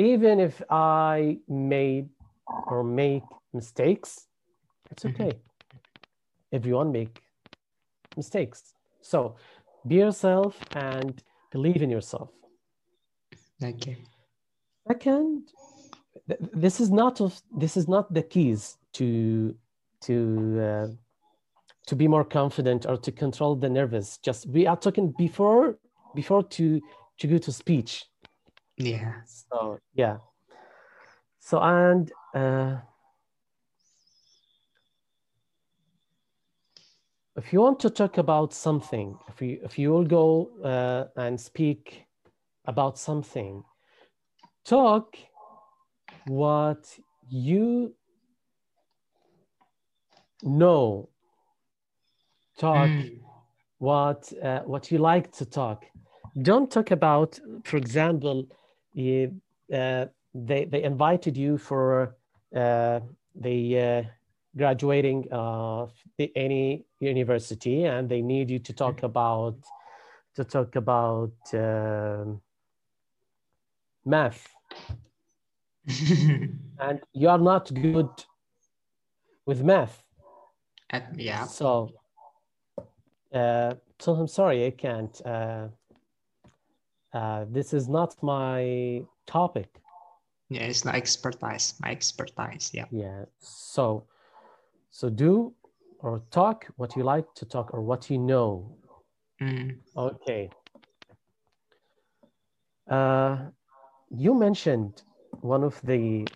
even if I made or make mistakes, it's Mhm. okay. Everyone make mistakes. So be yourself and believe in yourself. Okay. Second, th- this is not of this is not the keys to to uh, to be more confident or to control the nervous. Just we are talking before before to to go to speech. Yeah. So yeah. So and uh, if you want to talk about something, if you if you will go uh, and speak about something, talk what you know. Talk Mm. what uh, what you like to talk. Don't talk about, for example, you, uh, they they invited you for uh, the uh, graduating of the, any university, and they need you to talk about to talk about um, math, and you are not good with math. Uh, yeah. So, uh, so I'm sorry, I can't. Uh, this is not my topic. Yeah, it's not expertise. My expertise. Yeah. Yeah. So, so do or talk what you like to talk or what you know. Mm. Okay. Uh, you mentioned one of the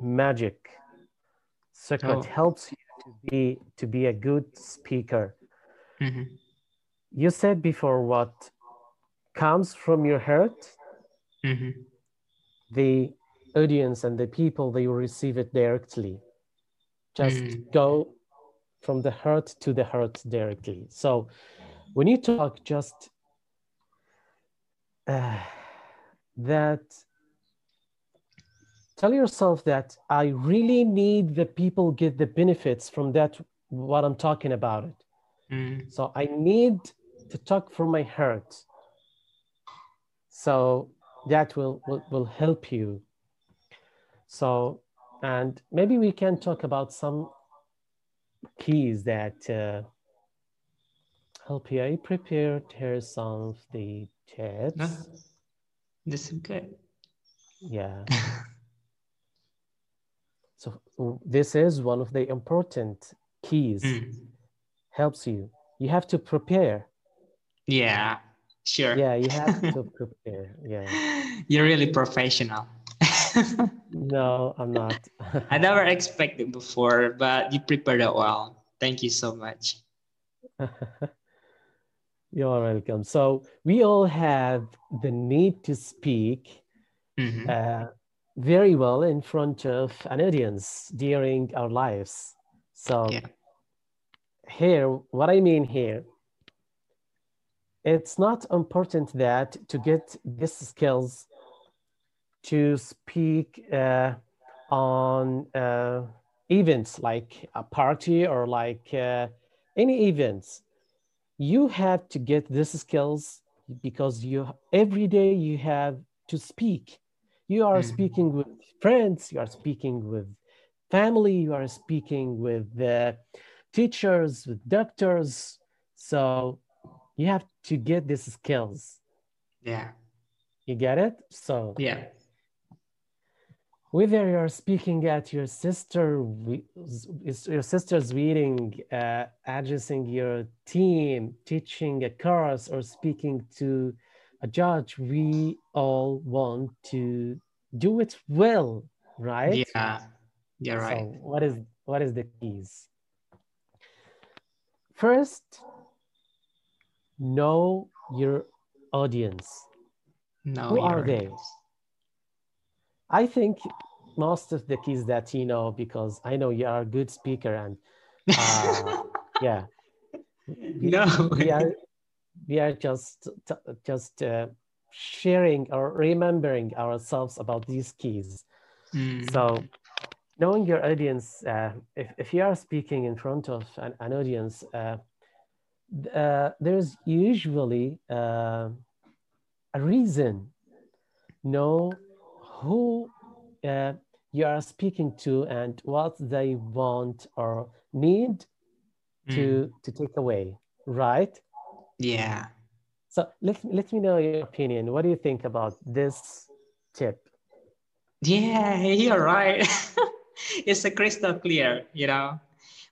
magic secret Oh. helps you to be to be a good speaker. Mhm. You said before what comes from your heart, Mhm. the audience and the people they will receive it directly. Just Mm. go from the heart to the heart directly. So when you talk, just uh, that tell yourself that I really need the people get the benefits from that what I'm talking about it. Mm. So I need to talk from my heart. So that will, will, will help you. So, and maybe we can talk about some keys that uh, help you. I prepared here some of the tips. No, this is good. Yeah. So this is one of the important keys. Mm. Helps you. You have to prepare. Yeah. Sure. Yeah, you have to prepare. Yeah. You're really professional. No, I'm not. I never expected before, but you prepared it well. Thank you so much. You're welcome. So we all have the need to speak Mhm. uh, very well in front of an audience during our lives. So Yeah. here, what I mean here, it's not important that to get these skills to speak uh, on uh, events like a party or like uh, any events. You have to get these skills because you every day you have to speak. You are Mm. speaking with friends, you are speaking with family, you are speaking with teachers, with doctors. So you have to get these skills. Yeah. You get it? So Yeah. whether you're speaking at your sister, your sister's meeting, uh, addressing your team, teaching a course, or speaking to a judge, we all want to do it well, right? Yeah. So right. what is what is the keys? First, know your audience. No, Who are you're they? I think most of the keys that you know because I know you are a good speaker and uh, yeah, we, no. we are we are just just uh, sharing or remembering ourselves about these keys. Mm. So knowing your audience, uh, if, if you are speaking in front of an, an audience, uh, there's usually uh, a reason. Know who uh, you are speaking to and what they want or need to to take away right Yeah. so let, let me know your opinion what do you think about this tip Yeah, you're right. it's a crystal clear, you know,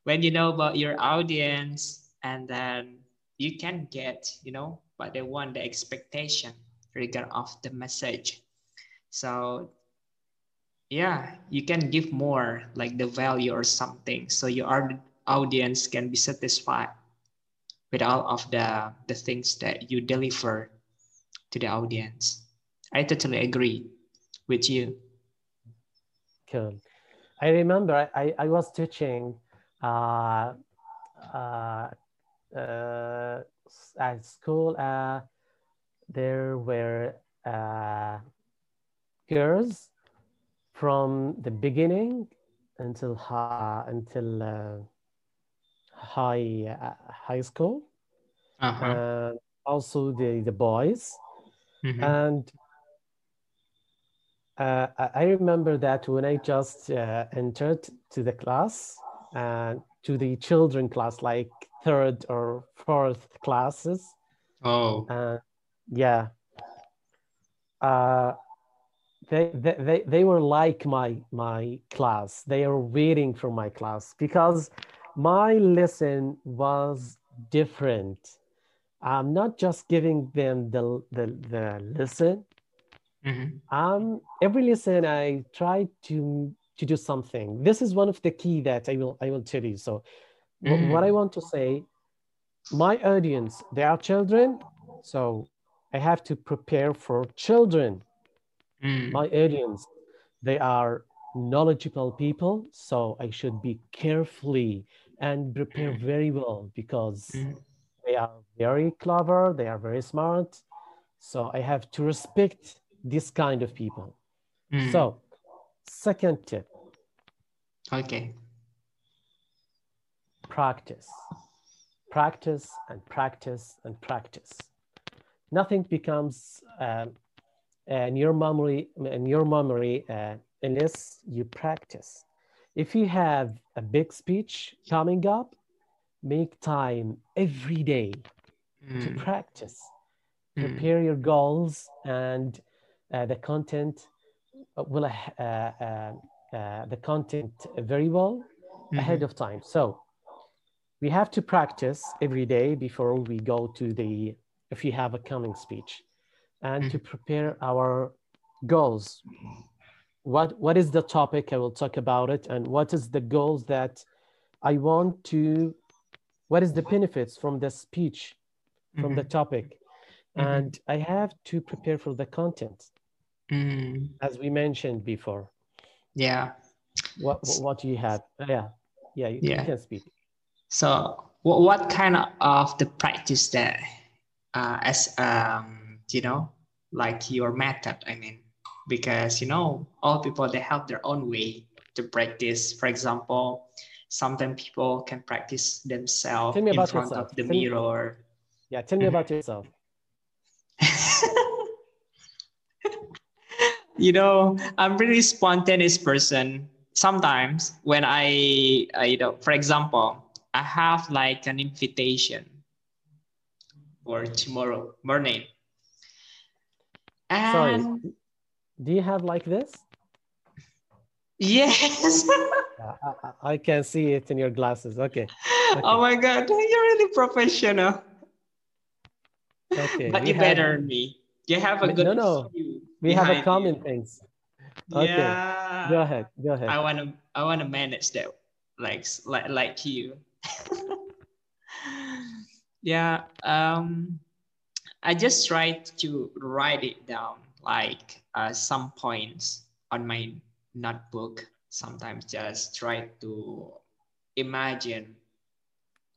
when you know about your audience and then you can get, you know, what they want, the expectation regard of the message. So yeah, you can give more like the value or something. So your audience can be satisfied with all of the, the things that you deliver to the audience. I totally agree with you. Cool. I remember I, I was teaching uh, uh, at school. Uh, there were uh, girls from the beginning until high, until uh, high uh, high school, Uh-huh. and also the the boys. Mhm. And uh, I I remember that when I just uh, entered to the class, uh, to the children class, like third or fourth classes, Oh. uh, yeah, uh, they, they they they were like my my class. They are waiting for my class because my lesson was different. I'm not just giving them the the, the lesson. Mhm. Um, every lesson I try to to do something. This is one of the key that I will I will tell you. So, wh- what I Mm. want to say, my audience, they are children, so I have to prepare for children. Mm. My audience, they are knowledgeable people, so I should be carefully and prepare very well because Mm. they are very clever, they are very smart. So I have to respect this kind of people. Mm. So, second tip okay. Practice. Practice and practice and practice. Nothing becomes um, in your memory in your memory uh, unless you practice. If you have a big speech coming up, make time every day to Mm. practice. Mm. prepare your goals and uh, the content uh, will uh, uh, uh, the content very well ahead Mhm. of time so we have to practice every day before we go to the if you have a coming speech and to prepare our goals what what is the topic i will talk about it and what is the goals that i want to what is the benefits from the speech from the Mhm. topic Mhm. and I have to prepare for the content, Mm. as we mentioned before. Yeah. What what, do you have? Yeah, yeah, you, you can speak. So, what, what kind of, the practice that, uh, as um, you know, like your method? I mean, because you know, all people they have their own way to practice. For example, sometimes people can practice themselves me in front yourself. of the Tell me- mirror. Yeah, tell me about yourself. you know, I'm really spontaneous person. Sometimes when I, uh, you know, for example, I have like an invitation for tomorrow morning. Sorry, do you have like this? yes. I, I- can see it in your glasses. Okay, oh my God, you're really professional. okay. But you better than me. You have a No, good no. view We have a behind you. common things. Okay, Yeah. Go ahead. Go ahead. I wanna I wanna manage that like like like you. yeah. Um I just tried to write it down like uh, some points on my notebook. Sometimes just try to imagine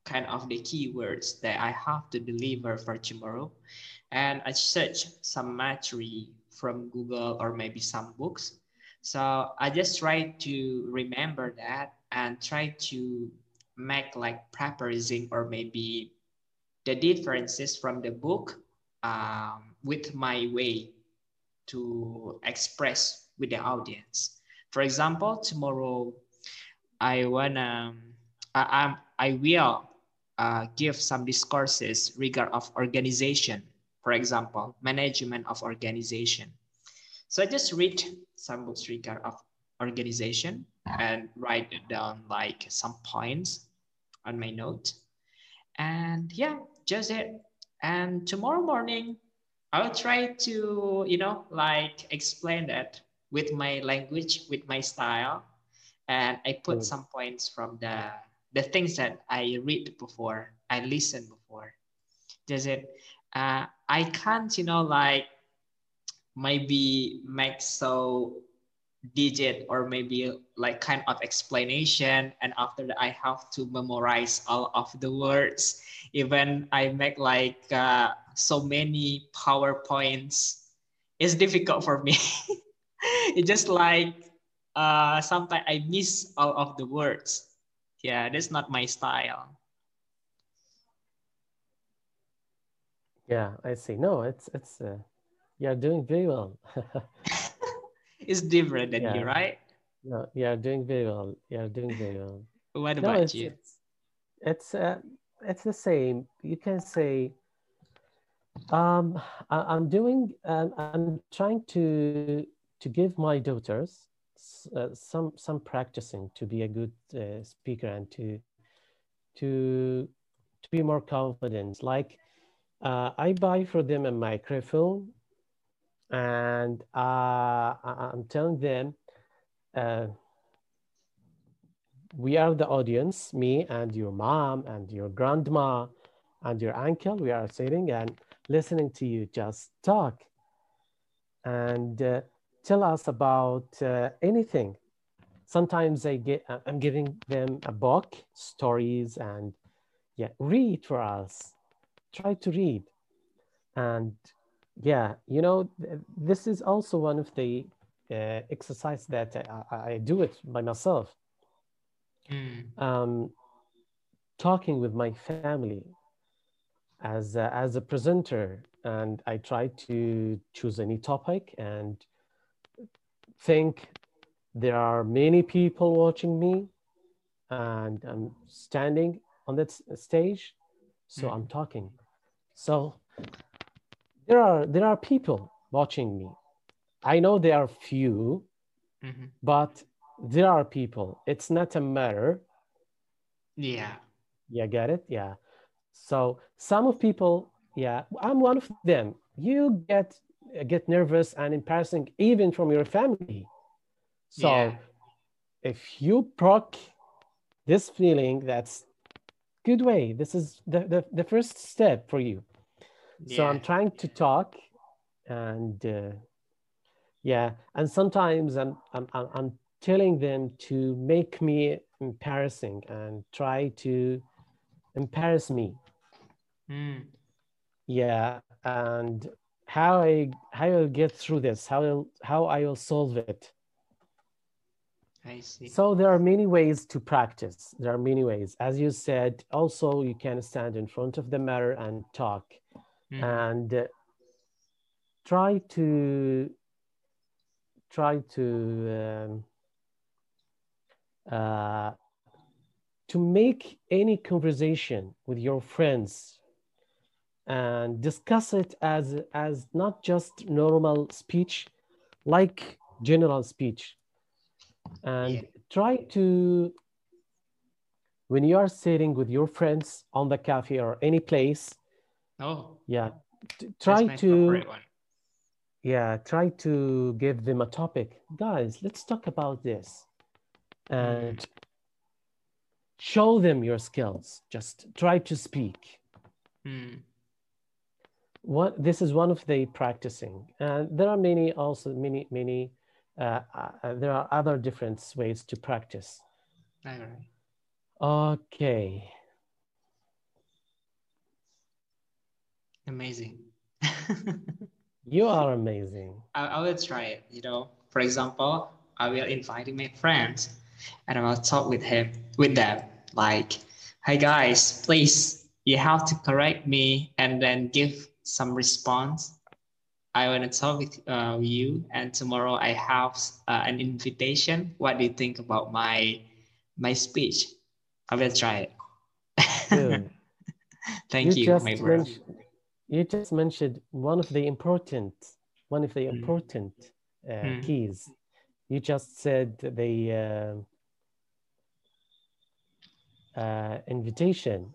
kind of the keywords that I have to deliver for tomorrow. And I search some material from Google or maybe some books. So I just try to remember that and try to make like preparation or maybe the differences from the book um, with my way to express with the audience. For example, tomorrow I wanna I, I'm I will uh, give some discourses regard of organization. For example, management of organization. So I just read some books regard of organization and write down like some points on my note. And yeah, just it. And tomorrow morning, I'll try to, you know, like explain that with my language, with my style. And I put mm. some points from the the things that I read before, I listen before. Does it? Uh, I can't, you know, like maybe make so digit or maybe like kind of explanation. And after that i have to memorize all of the words. Even i make like uh, so many powerpoints. It's difficult for me. It's just like uh, sometimes i miss all of the words. Yeah that's not my style. Yeah i see. No it's it's uh, you're doing very well it's different than yeah. you, right? No, you're doing very well. You're doing very well. what about it's, you? It's it's, uh, it's the same. You can say, um, I, am doing. Um, I'm trying to to give my daughters uh, some some practicing to be a good uh, speaker and to to to be more confident. Like uh, I buy for them a microphone and uh, I'm telling them, uh, we are the audience, me and your mom and your grandma and your uncle. We are sitting and listening to you just talk and uh, tell us about uh, anything. Sometimes I get, I'm giving them a book, stories, and yeah, read for us. Try to read. And yeah you know this is also one of the uh, exercise that I, I, do it by myself mm. um, talking with my family as a, as a presenter and i try to choose any topic and think there are many people watching me and i'm standing on that stage so mm. i'm talking so there are there are people watching me. I know there are few mm-hmm. but there are people. It's not a matter. Yeah. Yeah get it? Yeah. So some of people yeah i'm one of them. You get get nervous and embarrassing even from your family. So yeah. if you proc this feeling that's good way. This is the, the, the first step for you yeah. So I'm trying to talk and uh, yeah, and sometimes I'm, I'm, I'm telling them to make me embarrassing and try to embarrass me. Mm. Yeah, and how I how I'll get through this, how I'll, how I will solve it. I see. So there are many ways to practice. There are many ways. As you said, also you can stand in front of the mirror and talk mm. and uh, try to try to um, uh, to make any conversation with your friends and discuss it as as not just normal speech like general speech and yeah. try to when you are sitting with your friends on the cafe or any place Oh. Yeah. try to yeah, try to give them a topic. Guys, let's talk about this. And mm. show them your skills. Just try to speak. Mm. What this is one of the practicing. And there are many also many many uh, uh, there are other different ways to practice. All right. Okay. Amazing. you are amazing. I, I will try it. You know, for example, I will invite my friends and I will talk with him with them like, "Hey guys, please, you have to correct me and then give some response I want to talk with uh, you, and tomorrow I have uh, an invitation. What do you think about my my speech? I will try it. Thank you, you my brother. You just mentioned one of the important one of the hmm. important uh, mm. keys. You just said the uh, uh, invitation.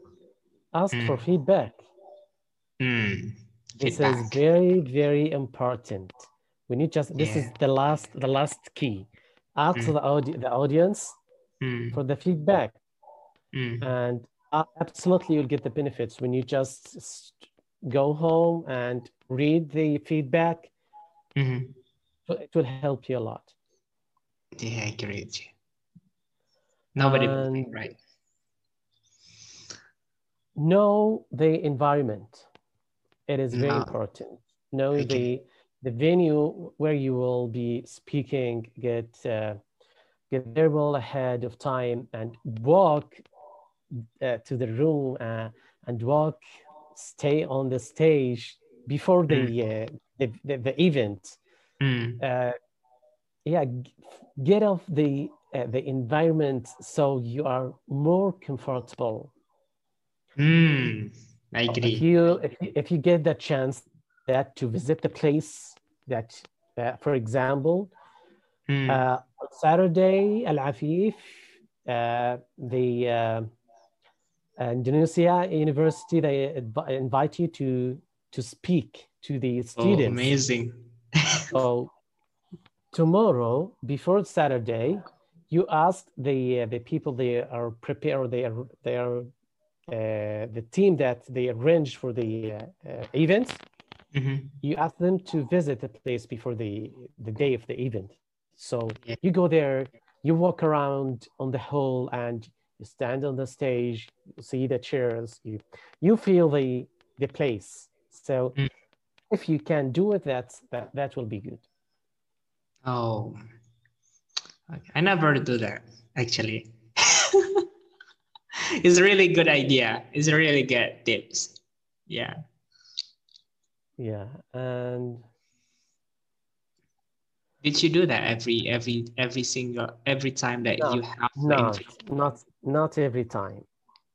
Ask mm. for hmm. feedback. Mm. This feedback. is very, very important. We need just this yeah. is the last the last key. Ask hmm. the, audi- the audience for the feedback. And uh, absolutely you'll get the benefits when you just go home and read the feedback Mm-hmm. So it will help you a lot. Yeah, I agree with you. Nobody and right. Know the environment. It is very no. important. Know okay. the the venue where you will be speaking. Get uh, get there well ahead of time and walk uh, to the room uh, and walk. Stay on the stage before the mm. Uh, the, the, the event. Mm. Uh, yeah, get off the uh, the environment so you are more comfortable. Mm. I agree. If you, if you if you get the chance that to visit the place that, uh, for example, mm. uh, Saturday Al Afif, uh, the uh, Indonesia University, they invite you to to speak to the oh, students. Oh, amazing. so tomorrow, before Saturday, you ask the uh, the people they are prepared, they are they are uh, the team that they arrange for the uh, uh event. Mm-hmm. You ask them to visit the place before the the day of the event. So yeah. you go there, you walk around on the hall, and you stand on the stage. You see the chairs. You you feel the the place. So mm if you can do it, that's that that will be good. Oh, okay. I never do that actually. it's a really good idea. It's a really good tips. Yeah. Yeah, and did you do that every every every single every time that no, you have? No, not not every time.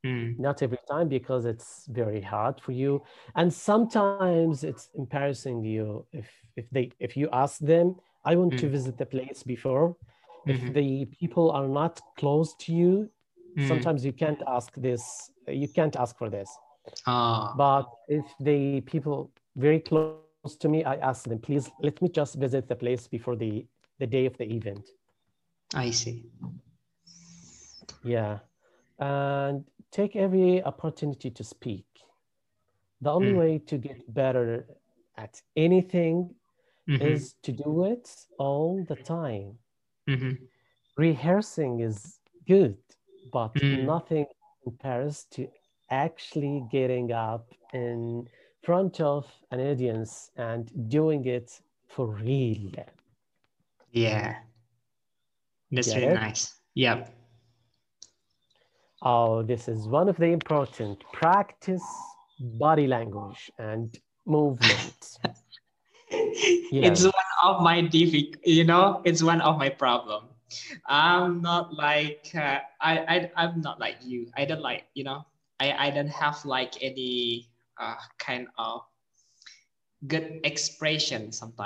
Mm. Not every time because it's very hard for you, and sometimes it's embarrassing you if if they if you ask them, I want mm. to visit the place before. Mm-hmm. If the people are not close to you, mm. sometimes you can't ask this. You can't ask for this. Ah. But if the people very close to me, I ask them, please let me just visit the place before the the day of the event. I see. Yeah, and take every opportunity to speak. The only mm. way to get better at anything mm-hmm. is to do it all the time. Mm-hmm. Rehearsing is good, but mm. nothing compares to actually getting up in front of an audience and doing it for real. Yeah. That's Get really nice. Yep. Oh, this is one of the important practice body language and movement. yeah. It's one of my difficult, you know, it's one of my problem. I'm not like uh, I, I I'm not like you. I don't like you know I I don't have like any uh, kind of good expression sometimes.